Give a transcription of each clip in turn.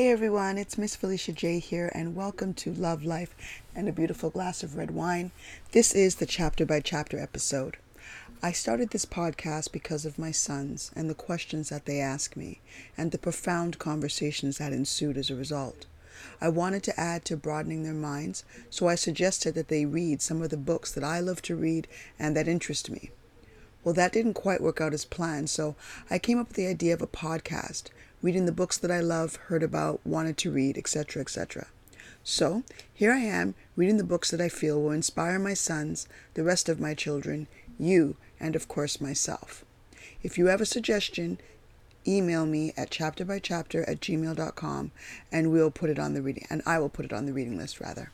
Hey everyone, it's Miss Felicia J here, and welcome to Love, Life, and a Beautiful Glass of Red Wine. This is the chapter by chapter episode. I started this podcast because of my sons and the questions that they ask me, and the profound conversations that ensued as a result. I wanted to add to broadening their minds, so I suggested that they read some of the books that I love to read and that interest me. Well, that didn't quite work out as planned, so I came up with the idea of a podcast reading the books that I love, heard about, wanted to read, etc., etc. So, here I am, reading the books that I feel will inspire my sons, the rest of my children, you, and of course myself. If you have a suggestion, email me at chapterbychapter at gmail.com and we'll put it on the reading, and I will put it on the reading list rather.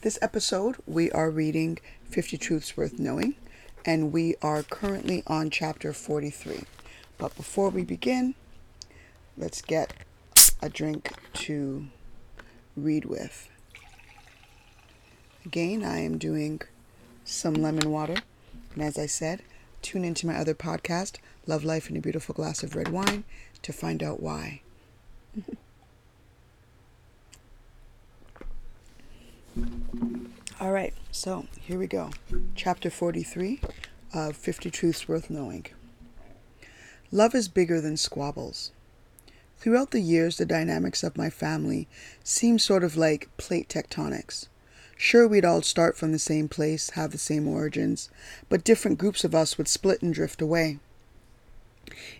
This episode, we are reading 50 Truths Worth Knowing, and we are currently on chapter 43. But before we begin, let's get a drink to read with. Again, I am doing some lemon water. And as I said, tune into my other podcast, Love Life in a Beautiful Glass of Red Wine, to find out why. All right, so here we go. Chapter 43 of 50 Truths Worth Knowing. Love is bigger than squabbles. Throughout the years, the dynamics of my family seemed sort of like plate tectonics. Sure, we'd all start from the same place, have the same origins, but different groups of us would split and drift away.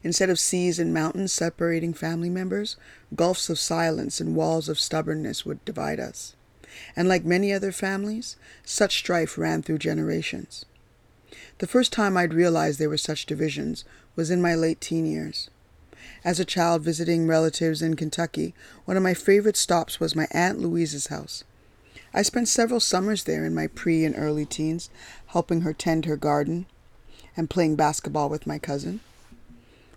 Instead of seas and mountains separating family members, gulfs of silence and walls of stubbornness would divide us. And like many other families, such strife ran through generations. The first time I'd realized there were such divisions was in my late teen years. As a child visiting relatives in Kentucky, one of my favorite stops was my Aunt Louise's house. I spent several summers there in my pre and early teens, helping her tend her garden and playing basketball with my cousin.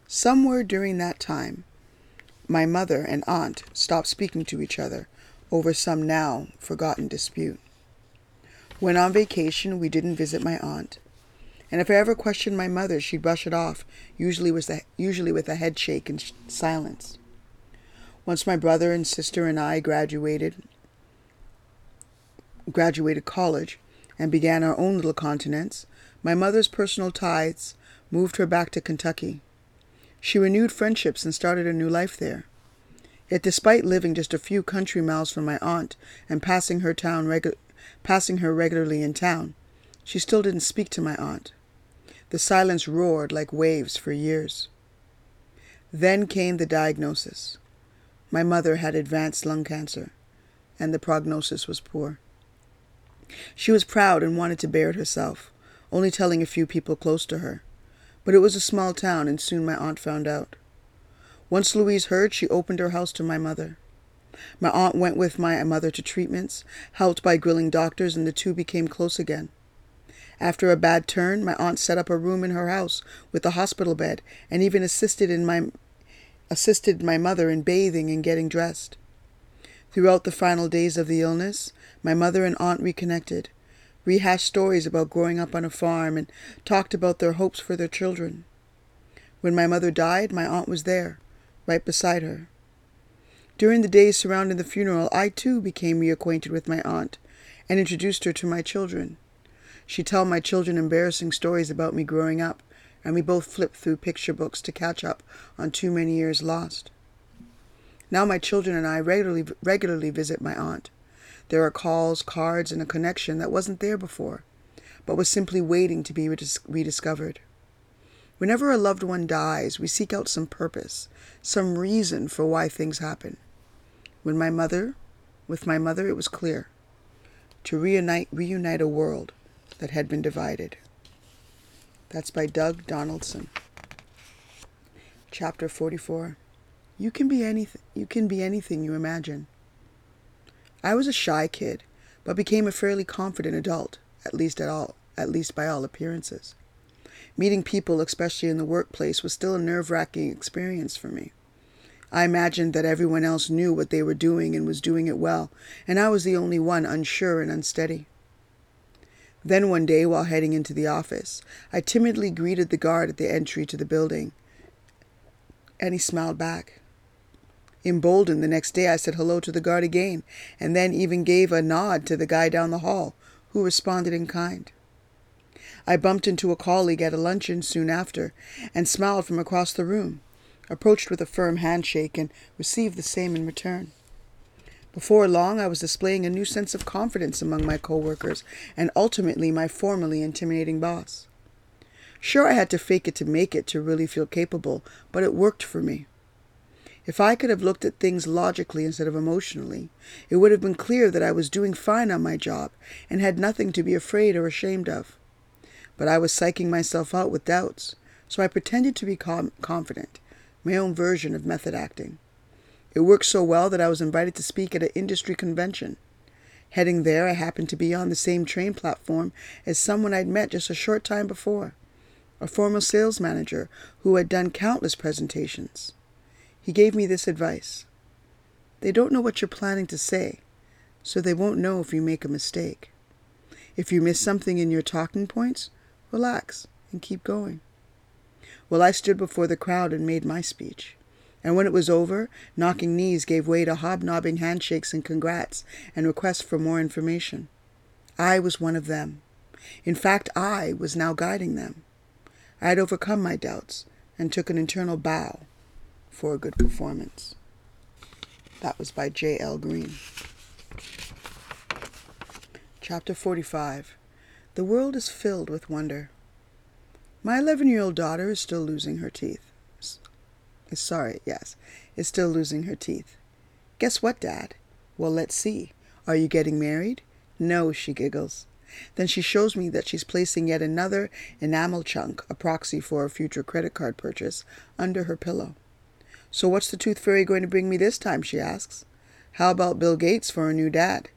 Somewhere during that time, my mother and aunt stopped speaking to each other over some now forgotten dispute. When on vacation, we didn't visit my aunt. And if I ever questioned my mother, she'd brush it off, usually with a, usually with a head shake and sh- silence. Once my brother and sister and I graduated graduated college and began our own little continents, my mother's personal ties moved her back to Kentucky. She renewed friendships and started a new life there. Yet despite living just a few country miles from my aunt and passing her town regu- passing her regularly in town, she still didn't speak to my aunt. The silence roared like waves for years. Then came the diagnosis. My mother had advanced lung cancer, and the prognosis was poor. She was proud and wanted to bear it herself, only telling a few people close to her. But it was a small town, and soon my aunt found out. Once Louise heard, she opened her house to my mother. My aunt went with my mother to treatments, helped by grilling doctors, and the two became close again. After a bad turn, my aunt set up a room in her house with a hospital bed and even assisted in my assisted my mother in bathing and getting dressed. Throughout the final days of the illness, my mother and aunt reconnected, rehashed stories about growing up on a farm, and talked about their hopes for their children. When my mother died, my aunt was there, right beside her. During the days surrounding the funeral, I too became reacquainted with my aunt and introduced her to my children. She'd tell my children embarrassing stories about me growing up, and we both flipped through picture books to catch up on too many years lost. Now my children and I regularly, regularly visit my aunt. There are calls, cards, and a connection that wasn't there before, but was simply waiting to be rediscovered. Whenever a loved one dies, we seek out some purpose, some reason for why things happen. When my mother, with my mother, it was clear to reunite, reunite a world that had been divided. That's by Doug Donaldson. Chapter 44. You can be anything you can be anything you imagine. I was a shy kid, but became a fairly confident adult, at least at all at least by all appearances. Meeting people, especially in the workplace, was still a nerve-wracking experience for me. I imagined that everyone else knew what they were doing and was doing it well, and I was the only one unsure and unsteady. Then one day, while heading into the office, I timidly greeted the guard at the entry to the building, and he smiled back. Emboldened, the next day I said hello to the guard again, and then even gave a nod to the guy down the hall, who responded in kind. I bumped into a colleague at a luncheon soon after and smiled from across the room, approached with a firm handshake, and received the same in return. Before long, I was displaying a new sense of confidence among my coworkers and ultimately my formerly intimidating boss. Sure, I had to fake it to make it to really feel capable, but it worked for me. If I could have looked at things logically instead of emotionally, it would have been clear that I was doing fine on my job and had nothing to be afraid or ashamed of. But I was psyching myself out with doubts, so I pretended to be com- confident, my own version of method acting. It worked so well that I was invited to speak at an industry convention. Heading there, I happened to be on the same train platform as someone I'd met just a short time before, a former sales manager who had done countless presentations. He gave me this advice They don't know what you're planning to say, so they won't know if you make a mistake. If you miss something in your talking points, relax and keep going. Well, I stood before the crowd and made my speech. And when it was over, knocking knees gave way to hobnobbing handshakes and congrats and requests for more information. I was one of them. In fact, I was now guiding them. I had overcome my doubts and took an internal bow for a good performance. That was by J.L. Green. Chapter 45 The world is filled with wonder. My 11 year old daughter is still losing her teeth is sorry, yes, is still losing her teeth. Guess what, Dad? Well, let's see. Are you getting married? No, she giggles. Then she shows me that she's placing yet another enamel chunk, a proxy for a future credit card purchase, under her pillow. So what's the tooth fairy going to bring me this time? she asks. How about Bill Gates for a new dad?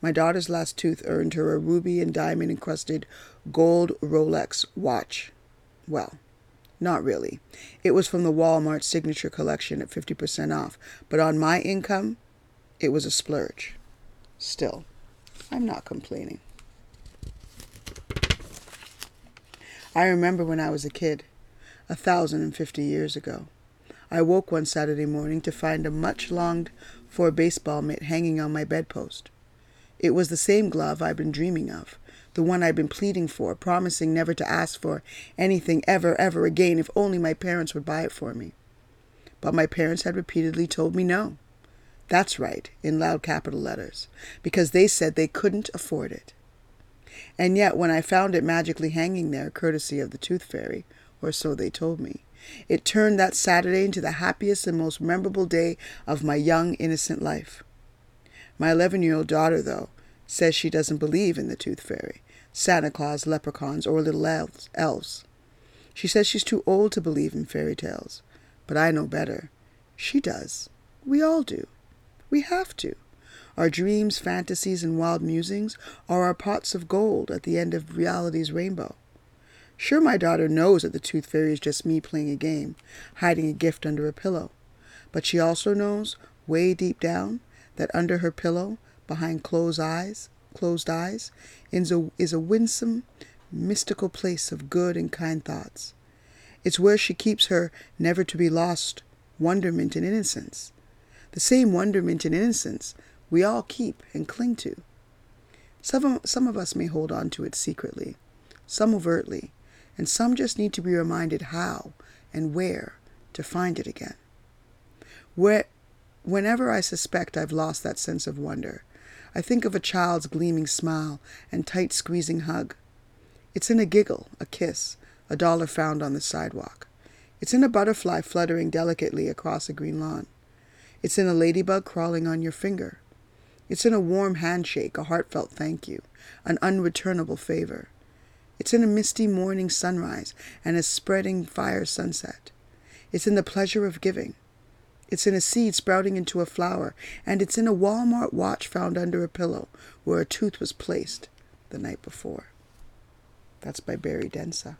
My daughter's last tooth earned her a ruby and diamond encrusted gold Rolex watch. Well, not really. It was from the Walmart signature collection at 50% off, but on my income, it was a splurge. Still, I'm not complaining. I remember when I was a kid, a thousand and fifty years ago. I woke one Saturday morning to find a much longed for baseball mitt hanging on my bedpost. It was the same glove I'd been dreaming of, the one I'd been pleading for, promising never to ask for anything ever, ever again if only my parents would buy it for me. But my parents had repeatedly told me no. That's right, in loud capital letters, because they said they couldn't afford it. And yet, when I found it magically hanging there, courtesy of the tooth fairy, or so they told me, it turned that Saturday into the happiest and most memorable day of my young, innocent life. My 11 year old daughter, though, says she doesn't believe in the tooth fairy, Santa Claus, leprechauns, or little elves. elves. She says she's too old to believe in fairy tales, but I know better. She does. We all do. We have to. Our dreams, fantasies, and wild musings are our pots of gold at the end of reality's rainbow. Sure, my daughter knows that the tooth fairy is just me playing a game, hiding a gift under a pillow. But she also knows, way deep down, that under her pillow, behind closed eyes, closed eyes, is a, is a winsome, mystical place of good and kind thoughts. It's where she keeps her never to be lost wonderment and innocence. The same wonderment and innocence we all keep and cling to. Some of, some of us may hold on to it secretly, some overtly, and some just need to be reminded how and where to find it again. Where, whenever I suspect I've lost that sense of wonder, I think of a child's gleaming smile and tight squeezing hug. It's in a giggle, a kiss, a dollar found on the sidewalk. It's in a butterfly fluttering delicately across a green lawn. It's in a ladybug crawling on your finger. It's in a warm handshake, a heartfelt thank you, an unreturnable favor. It's in a misty morning sunrise and a spreading fire sunset. It's in the pleasure of giving. It's in a seed sprouting into a flower, and it's in a Walmart watch found under a pillow where a tooth was placed the night before. That's by Barry Densa.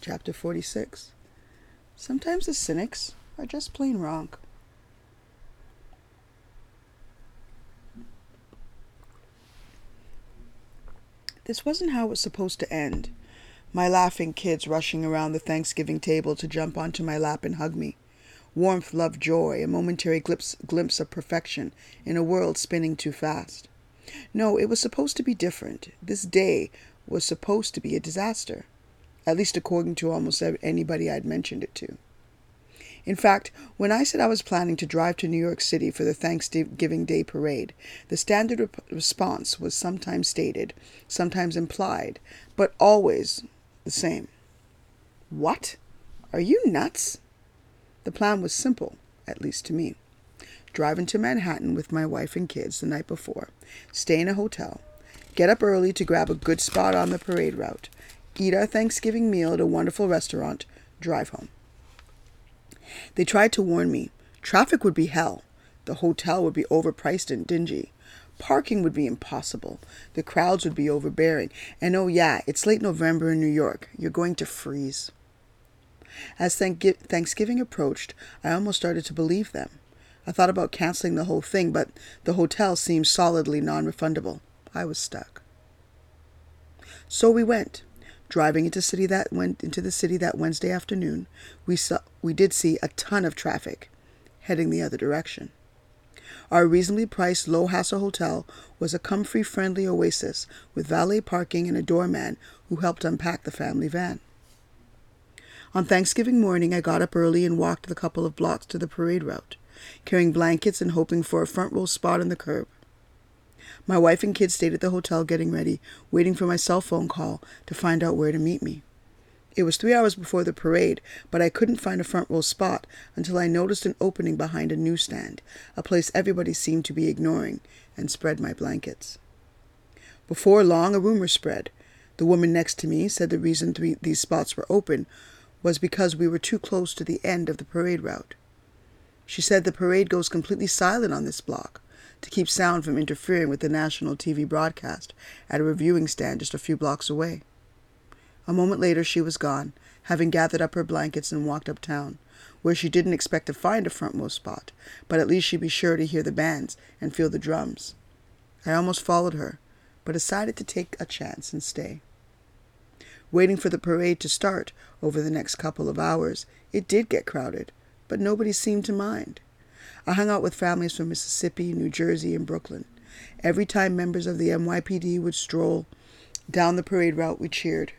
Chapter 46 Sometimes the cynics are just plain wrong. This wasn't how it was supposed to end. My laughing kids rushing around the Thanksgiving table to jump onto my lap and hug me. Warmth, love, joy, a momentary glimpse, glimpse of perfection in a world spinning too fast. No, it was supposed to be different. This day was supposed to be a disaster, at least according to almost anybody I'd mentioned it to. In fact, when I said I was planning to drive to New York City for the Thanksgiving Day parade, the standard rep- response was sometimes stated, sometimes implied, but always the same. What? Are you nuts? The plan was simple, at least to me. Drive into Manhattan with my wife and kids the night before, stay in a hotel, get up early to grab a good spot on the parade route, eat our Thanksgiving meal at a wonderful restaurant, drive home. They tried to warn me. Traffic would be hell. The hotel would be overpriced and dingy. Parking would be impossible. The crowds would be overbearing. And oh, yeah, it's late November in New York. You're going to freeze. As Thanksgiving approached, I almost started to believe them. I thought about canceling the whole thing, but the hotel seemed solidly non refundable. I was stuck. So we went. Driving into city that went into the city that Wednesday afternoon, we saw we did see a ton of traffic heading the other direction. Our reasonably priced low hassle hotel was a comfy friendly oasis with valet parking and a doorman who helped unpack the family van. On Thanksgiving morning, I got up early and walked the couple of blocks to the parade route, carrying blankets and hoping for a front row spot on the curb. My wife and kids stayed at the hotel getting ready, waiting for my cell phone call to find out where to meet me. It was three hours before the parade, but I couldn't find a front row spot until I noticed an opening behind a newsstand, a place everybody seemed to be ignoring, and spread my blankets. Before long, a rumor spread. The woman next to me said the reason th- these spots were open was because we were too close to the end of the parade route. She said the parade goes completely silent on this block to keep sound from interfering with the national TV broadcast at a reviewing stand just a few blocks away. A moment later, she was gone, having gathered up her blankets and walked uptown, where she didn't expect to find a frontmost spot, but at least she'd be sure to hear the bands and feel the drums. I almost followed her, but decided to take a chance and stay. Waiting for the parade to start over the next couple of hours, it did get crowded, but nobody seemed to mind. I hung out with families from Mississippi, New Jersey, and Brooklyn. Every time members of the NYPD would stroll down the parade route, we cheered.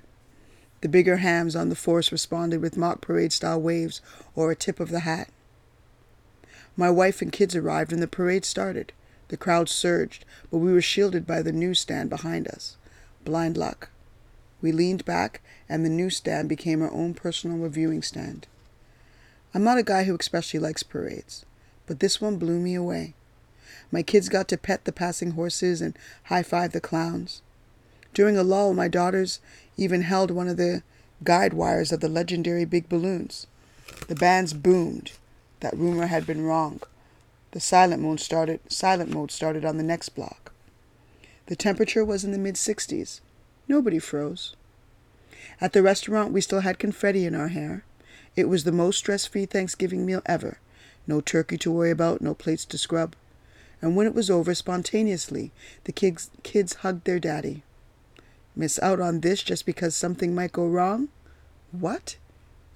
The bigger hams on the force responded with mock parade style waves or a tip of the hat. My wife and kids arrived and the parade started. The crowd surged, but we were shielded by the newsstand behind us. Blind luck. We leaned back, and the newsstand became our own personal reviewing stand. I'm not a guy who especially likes parades but this one blew me away. My kids got to pet the passing horses and high five the clowns. During a lull, my daughters even held one of the guide wires of the legendary big balloons. The bands boomed. That rumor had been wrong. The silent mode started silent mode started on the next block. The temperature was in the mid 60s. Nobody froze. At the restaurant, we still had confetti in our hair. It was the most stress free Thanksgiving meal ever, no turkey to worry about, no plates to scrub. And when it was over, spontaneously, the kids, kids hugged their daddy. Miss out on this just because something might go wrong? What?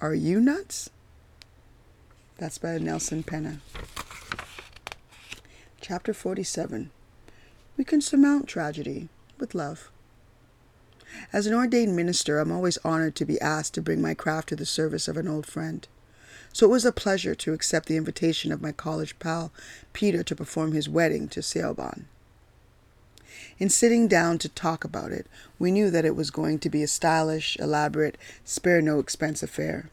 Are you nuts? That's by Nelson Penna. Chapter 47 We can surmount tragedy with love. As an ordained minister, I'm always honored to be asked to bring my craft to the service of an old friend so it was a pleasure to accept the invitation of my college pal Peter to perform his wedding to Seoban. In sitting down to talk about it, we knew that it was going to be a stylish, elaborate, spare no expense affair.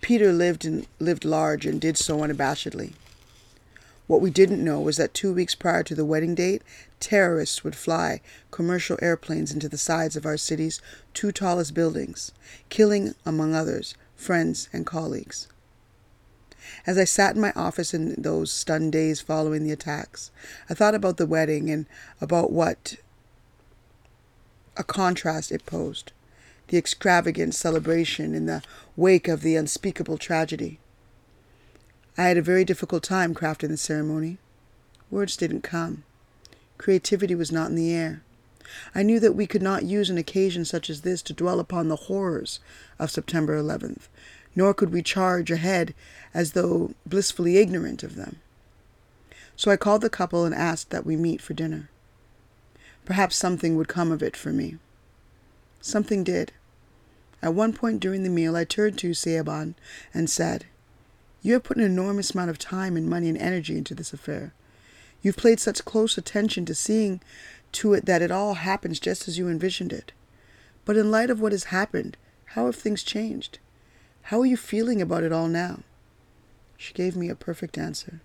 Peter lived and lived large and did so unabashedly. What we didn't know was that two weeks prior to the wedding date, terrorists would fly commercial airplanes into the sides of our city's two tallest buildings, killing, among others, friends and colleagues. As I sat in my office in those stunned days following the attacks, I thought about the wedding and about what a contrast it posed the extravagant celebration in the wake of the unspeakable tragedy. I had a very difficult time crafting the ceremony. Words didn't come. Creativity was not in the air. I knew that we could not use an occasion such as this to dwell upon the horrors of September 11th, nor could we charge ahead as though blissfully ignorant of them. So I called the couple and asked that we meet for dinner. Perhaps something would come of it for me. Something did. At one point during the meal, I turned to Seaban and said, You have put an enormous amount of time and money and energy into this affair. You've paid such close attention to seeing to it that it all happens just as you envisioned it. But in light of what has happened, how have things changed? How are you feeling about it all now? She gave me a perfect answer.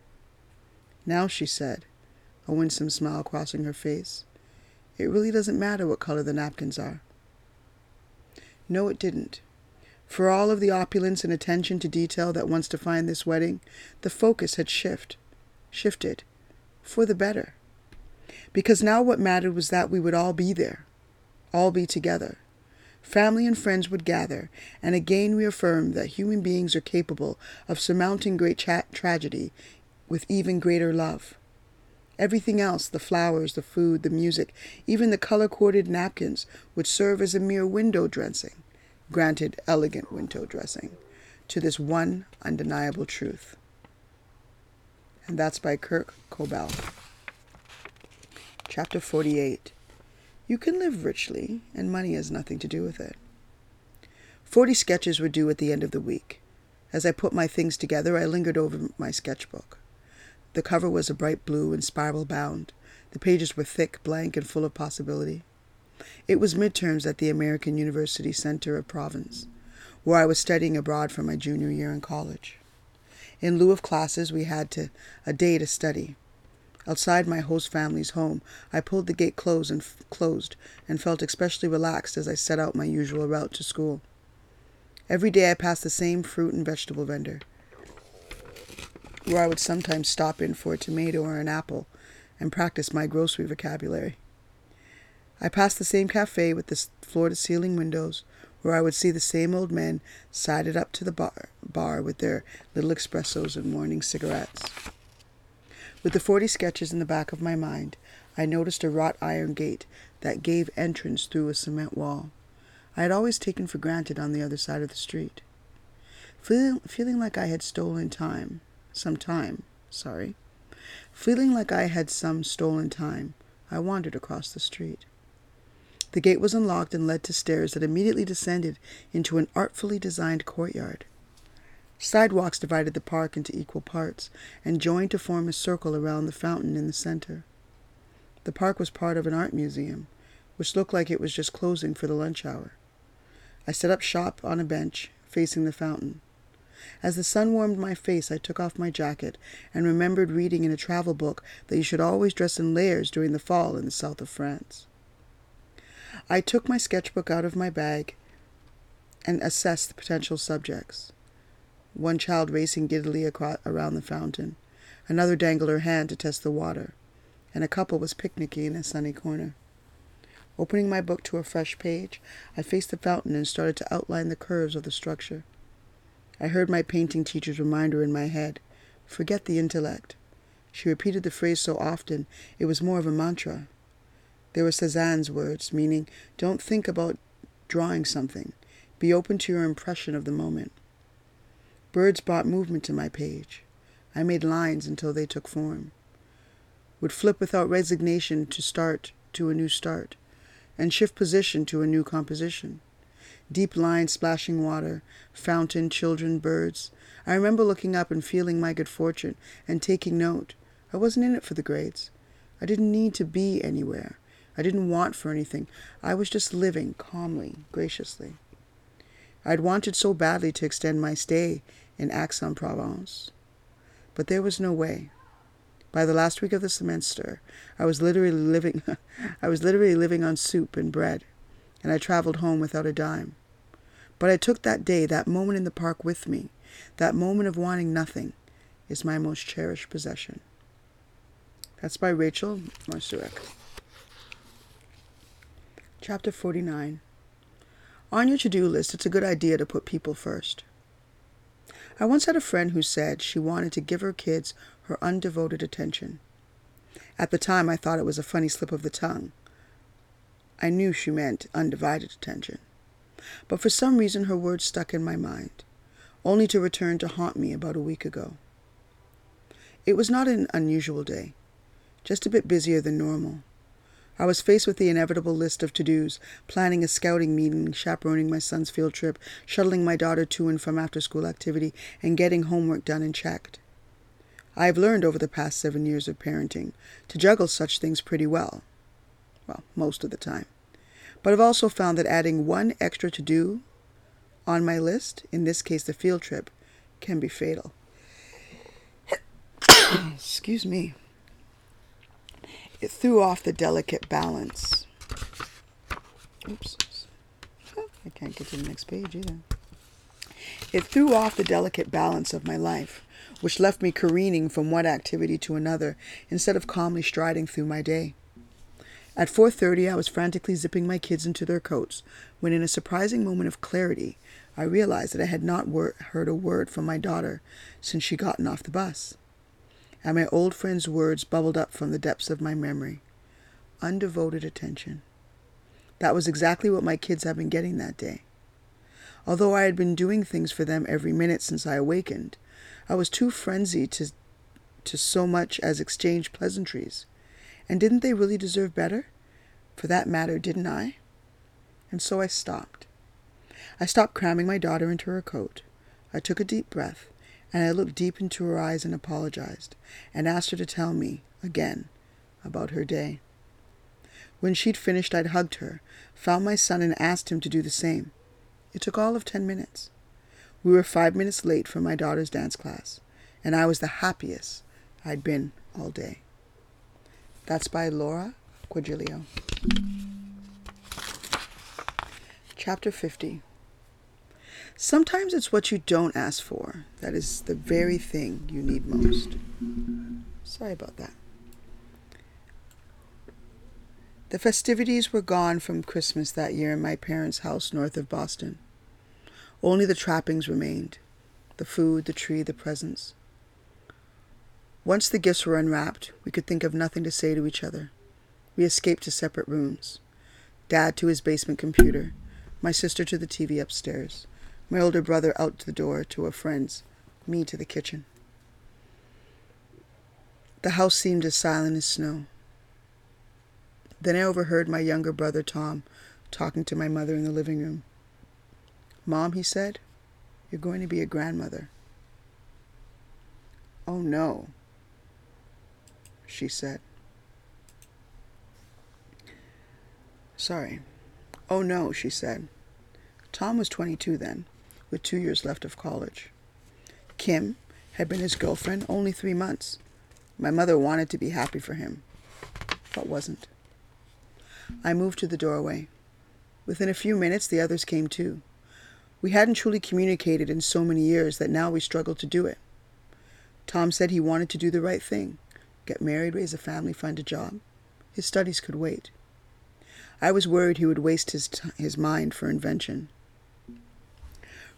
Now, she said, a winsome smile crossing her face, it really doesn't matter what color the napkins are. No, it didn't. For all of the opulence and attention to detail that once defined this wedding, the focus had shift, shifted for the better. Because now what mattered was that we would all be there, all be together. Family and friends would gather, and again reaffirm that human beings are capable of surmounting great tra- tragedy with even greater love. Everything else, the flowers, the food, the music, even the color coded napkins, would serve as a mere window dressing, granted elegant window dressing, to this one undeniable truth. And that's by Kurt Kobel. Chapter 48 You can live richly, and money has nothing to do with it. Forty sketches were due at the end of the week. As I put my things together, I lingered over my sketchbook. The cover was a bright blue and spiral bound. The pages were thick, blank, and full of possibility. It was midterms at the American University Center of Provence, where I was studying abroad for my junior year in college. In lieu of classes, we had to, a day to study. Outside my host family's home, I pulled the gate closed and f- closed and felt especially relaxed as I set out my usual route to school. Every day I passed the same fruit and vegetable vendor where I would sometimes stop in for a tomato or an apple and practice my grocery vocabulary. I passed the same cafe with the floor to ceiling windows where I would see the same old men sided up to the bar, bar with their little espressos and morning cigarettes. With the forty sketches in the back of my mind, I noticed a wrought iron gate that gave entrance through a cement wall. I had always taken for granted on the other side of the street. Feeling, feeling like I had stolen time, some time, sorry. Feeling like I had some stolen time, I wandered across the street. The gate was unlocked and led to stairs that immediately descended into an artfully designed courtyard. Sidewalks divided the park into equal parts and joined to form a circle around the fountain in the center. The park was part of an art museum, which looked like it was just closing for the lunch hour. I set up shop on a bench facing the fountain. As the sun warmed my face, I took off my jacket and remembered reading in a travel book that you should always dress in layers during the fall in the south of France. I took my sketchbook out of my bag and assessed the potential subjects. One child racing giddily across, around the fountain, another dangled her hand to test the water, and a couple was picnicking in a sunny corner. Opening my book to a fresh page, I faced the fountain and started to outline the curves of the structure. I heard my painting teacher's reminder in my head forget the intellect. She repeated the phrase so often, it was more of a mantra. There were Cézanne's words, meaning, don't think about drawing something. Be open to your impression of the moment. Birds brought movement to my page. I made lines until they took form. Would flip without resignation to start to a new start, and shift position to a new composition. Deep lines splashing water, fountain, children, birds. I remember looking up and feeling my good fortune and taking note. I wasn't in it for the grades. I didn't need to be anywhere. I didn't want for anything. I was just living calmly, graciously. I'd wanted so badly to extend my stay in Aix-en-Provence, but there was no way. By the last week of the semester, I was literally living I was literally living on soup and bread, and I traveled home without a dime. But I took that day, that moment in the park with me. That moment of wanting nothing is my most cherished possession. That's by Rachel Marsuek. Chapter 49 On your to do list, it's a good idea to put people first. I once had a friend who said she wanted to give her kids her undevoted attention. At the time, I thought it was a funny slip of the tongue. I knew she meant undivided attention. But for some reason her words stuck in my mind, only to return to haunt me about a week ago. It was not an unusual day, just a bit busier than normal. I was faced with the inevitable list of to-dos, planning a scouting meeting, chaperoning my son's field trip, shuttling my daughter to and from after-school activity, and getting homework done and checked. I have learned over the past seven years of parenting to juggle such things pretty well. Well, most of the time. But I've also found that adding one extra to-do on my list, in this case the field trip, can be fatal. Excuse me. Threw off the delicate balance. Oops. Oh, I can't get to the next page either. It threw off the delicate balance of my life, which left me careening from one activity to another instead of calmly striding through my day. At 4:30 I was frantically zipping my kids into their coats when in a surprising moment of clarity I realized that I had not wor- heard a word from my daughter since she gotten off the bus and my old friend's words bubbled up from the depths of my memory. Undevoted attention. That was exactly what my kids had been getting that day. Although I had been doing things for them every minute since I awakened, I was too frenzied to, to so much as exchange pleasantries. And didn't they really deserve better? For that matter, didn't I? And so I stopped. I stopped cramming my daughter into her coat. I took a deep breath and I looked deep into her eyes and apologized, and asked her to tell me, again, about her day. When she'd finished, I'd hugged her, found my son, and asked him to do the same. It took all of ten minutes. We were five minutes late for my daughter's dance class, and I was the happiest I'd been all day. That's by Laura Quadrilio. Chapter 50 Sometimes it's what you don't ask for that is the very thing you need most. Sorry about that. The festivities were gone from Christmas that year in my parents' house north of Boston. Only the trappings remained the food, the tree, the presents. Once the gifts were unwrapped, we could think of nothing to say to each other. We escaped to separate rooms. Dad to his basement computer, my sister to the TV upstairs my older brother out to the door to a friend's, me to the kitchen. The house seemed as silent as snow. Then I overheard my younger brother Tom talking to my mother in the living room. Mom, he said, you're going to be a grandmother. Oh no, she said. Sorry. Oh no, she said. Tom was 22 then with two years left of college. Kim had been his girlfriend only three months. My mother wanted to be happy for him, but wasn't. I moved to the doorway. Within a few minutes, the others came too. We hadn't truly communicated in so many years that now we struggled to do it. Tom said he wanted to do the right thing get married, raise a family, find a job. His studies could wait. I was worried he would waste his, t- his mind for invention.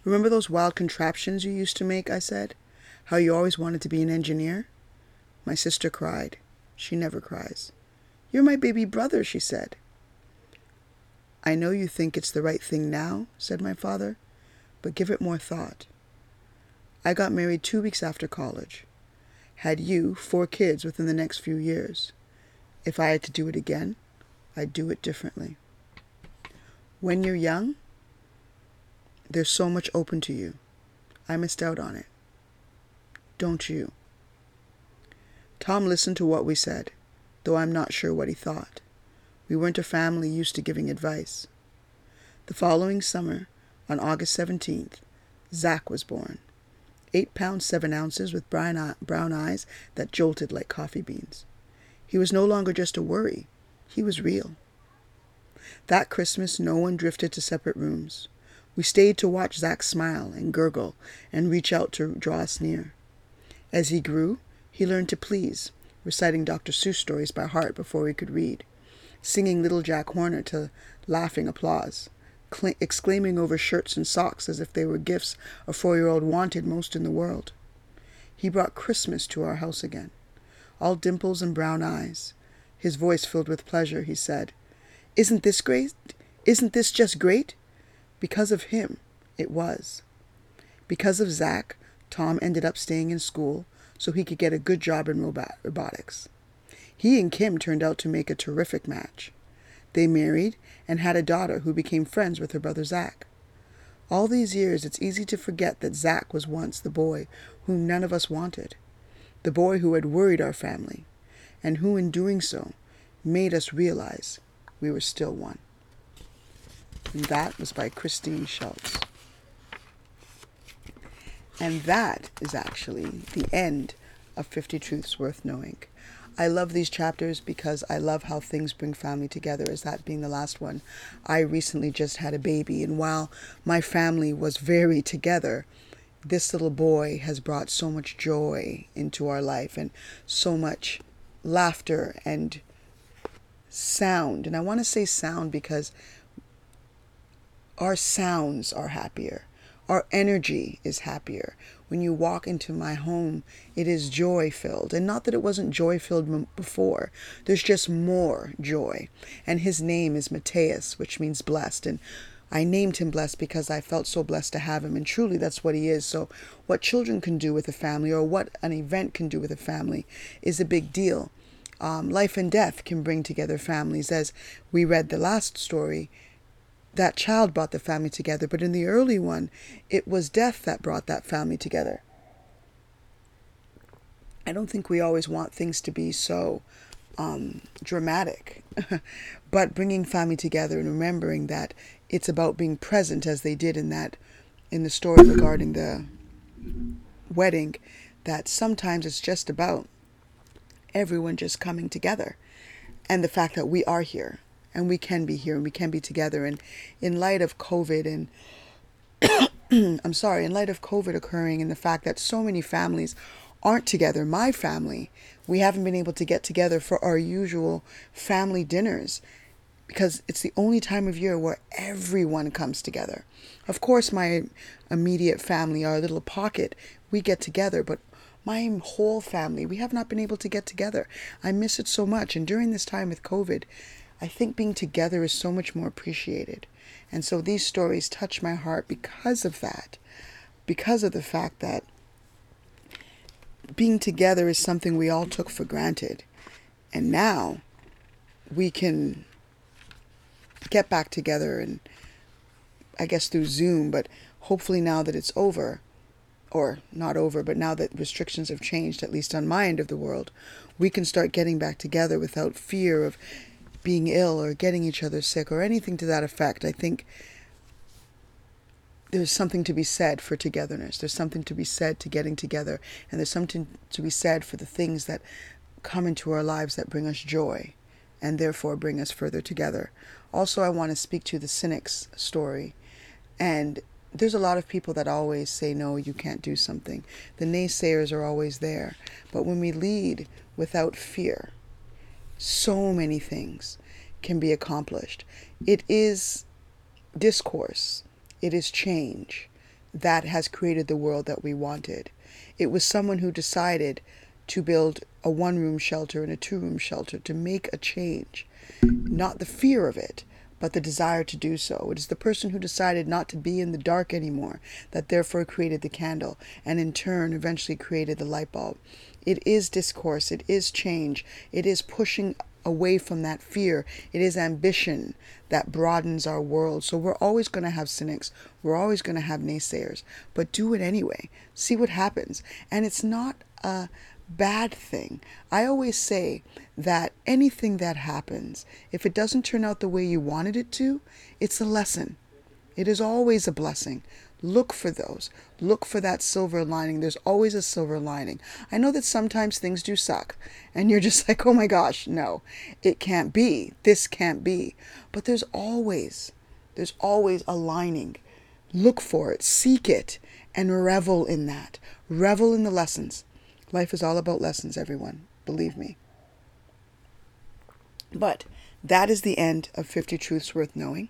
Remember those wild contraptions you used to make? I said. How you always wanted to be an engineer? My sister cried. She never cries. You're my baby brother, she said. I know you think it's the right thing now, said my father, but give it more thought. I got married two weeks after college. Had you four kids within the next few years. If I had to do it again, I'd do it differently. When you're young, there's so much open to you. I missed out on it. Don't you? Tom listened to what we said, though I'm not sure what he thought. We weren't a family used to giving advice. The following summer, on August 17th, Zach was born. Eight pounds seven ounces with brown, brown eyes that jolted like coffee beans. He was no longer just a worry, he was real. That Christmas, no one drifted to separate rooms. We stayed to watch Zach smile and gurgle and reach out to draw us near. As he grew, he learned to please, reciting Dr. Seuss stories by heart before he could read, singing Little Jack Horner to laughing applause, cl- exclaiming over shirts and socks as if they were gifts a four year old wanted most in the world. He brought Christmas to our house again, all dimples and brown eyes. His voice filled with pleasure, he said, Isn't this great? Isn't this just great? Because of him, it was. Because of Zach, Tom ended up staying in school so he could get a good job in robot- robotics. He and Kim turned out to make a terrific match. They married and had a daughter who became friends with her brother Zach. All these years, it's easy to forget that Zach was once the boy whom none of us wanted, the boy who had worried our family, and who, in doing so, made us realize we were still one. And that was by Christine Schultz. And that is actually the end of 50 Truths Worth Knowing. I love these chapters because I love how things bring family together, as that being the last one. I recently just had a baby, and while my family was very together, this little boy has brought so much joy into our life and so much laughter and sound. And I want to say sound because our sounds are happier. Our energy is happier. When you walk into my home, it is joy filled. And not that it wasn't joy filled before, there's just more joy. And his name is Mateus, which means blessed. And I named him blessed because I felt so blessed to have him. And truly, that's what he is. So, what children can do with a family or what an event can do with a family is a big deal. Um, life and death can bring together families. As we read the last story, that child brought the family together, but in the early one, it was death that brought that family together. I don't think we always want things to be so um, dramatic, but bringing family together and remembering that it's about being present, as they did in that in the story regarding the wedding, that sometimes it's just about everyone just coming together, and the fact that we are here and we can be here and we can be together. And in light of COVID and I'm sorry, in light of COVID occurring and the fact that so many families aren't together, my family, we haven't been able to get together for our usual family dinners because it's the only time of year where everyone comes together. Of course, my immediate family, our little pocket, we get together, but my whole family, we have not been able to get together. I miss it so much. And during this time with COVID, I think being together is so much more appreciated. And so these stories touch my heart because of that, because of the fact that being together is something we all took for granted. And now we can get back together and I guess through Zoom, but hopefully now that it's over, or not over, but now that restrictions have changed, at least on my end of the world, we can start getting back together without fear of being ill or getting each other sick or anything to that effect. I think there's something to be said for togetherness. There's something to be said to getting together. And there's something to be said for the things that come into our lives that bring us joy and therefore bring us further together. Also, I want to speak to the cynic's story. And there's a lot of people that always say, no, you can't do something. The naysayers are always there. But when we lead without fear, so many things can be accomplished. It is discourse, it is change that has created the world that we wanted. It was someone who decided to build a one room shelter and a two room shelter to make a change. Not the fear of it, but the desire to do so. It is the person who decided not to be in the dark anymore that therefore created the candle and in turn eventually created the light bulb. It is discourse, it is change, it is pushing away from that fear. It is ambition that broadens our world. So we're always going to have cynics, we're always going to have naysayers, but do it anyway. See what happens. And it's not a bad thing. I always say that anything that happens, if it doesn't turn out the way you wanted it to, it's a lesson. It is always a blessing. Look for those. Look for that silver lining. There's always a silver lining. I know that sometimes things do suck, and you're just like, oh my gosh, no, it can't be. This can't be. But there's always, there's always a lining. Look for it, seek it, and revel in that. Revel in the lessons. Life is all about lessons, everyone. Believe me. But that is the end of 50 Truths Worth Knowing.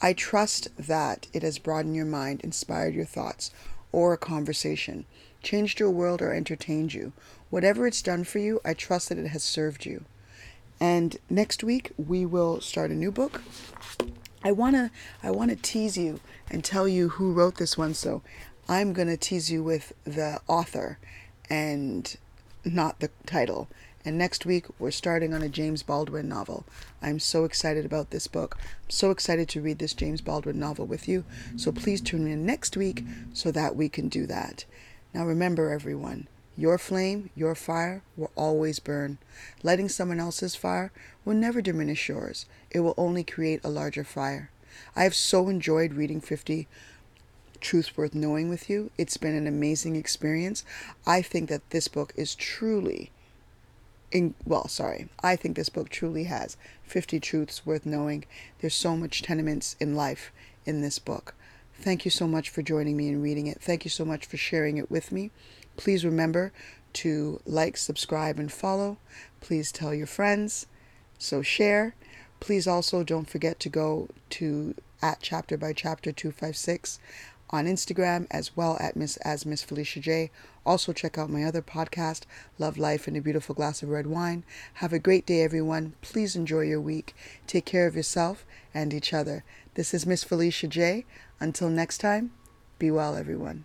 I trust that it has broadened your mind, inspired your thoughts, or a conversation, changed your world, or entertained you. Whatever it's done for you, I trust that it has served you. And next week we will start a new book. I wanna I wanna tease you and tell you who wrote this one. So I'm gonna tease you with the author and not the title. And next week, we're starting on a James Baldwin novel. I'm so excited about this book. I'm so excited to read this James Baldwin novel with you. So please tune in next week so that we can do that. Now, remember, everyone, your flame, your fire will always burn. Lighting someone else's fire will never diminish yours, it will only create a larger fire. I have so enjoyed reading 50 Truths Worth Knowing with you. It's been an amazing experience. I think that this book is truly in, well, sorry, I think this book truly has 50 truths worth knowing. There's so much tenements in life in this book. Thank you so much for joining me and reading it. Thank you so much for sharing it with me. Please remember to like, subscribe, and follow. Please tell your friends. So share. Please also don't forget to go to at chapter by chapter 256 on Instagram as well at Miss as Miss Felicia J. Also check out my other podcast, Love Life and a Beautiful Glass of Red Wine. Have a great day, everyone. Please enjoy your week. Take care of yourself and each other. This is Miss Felicia J. Until next time, be well, everyone.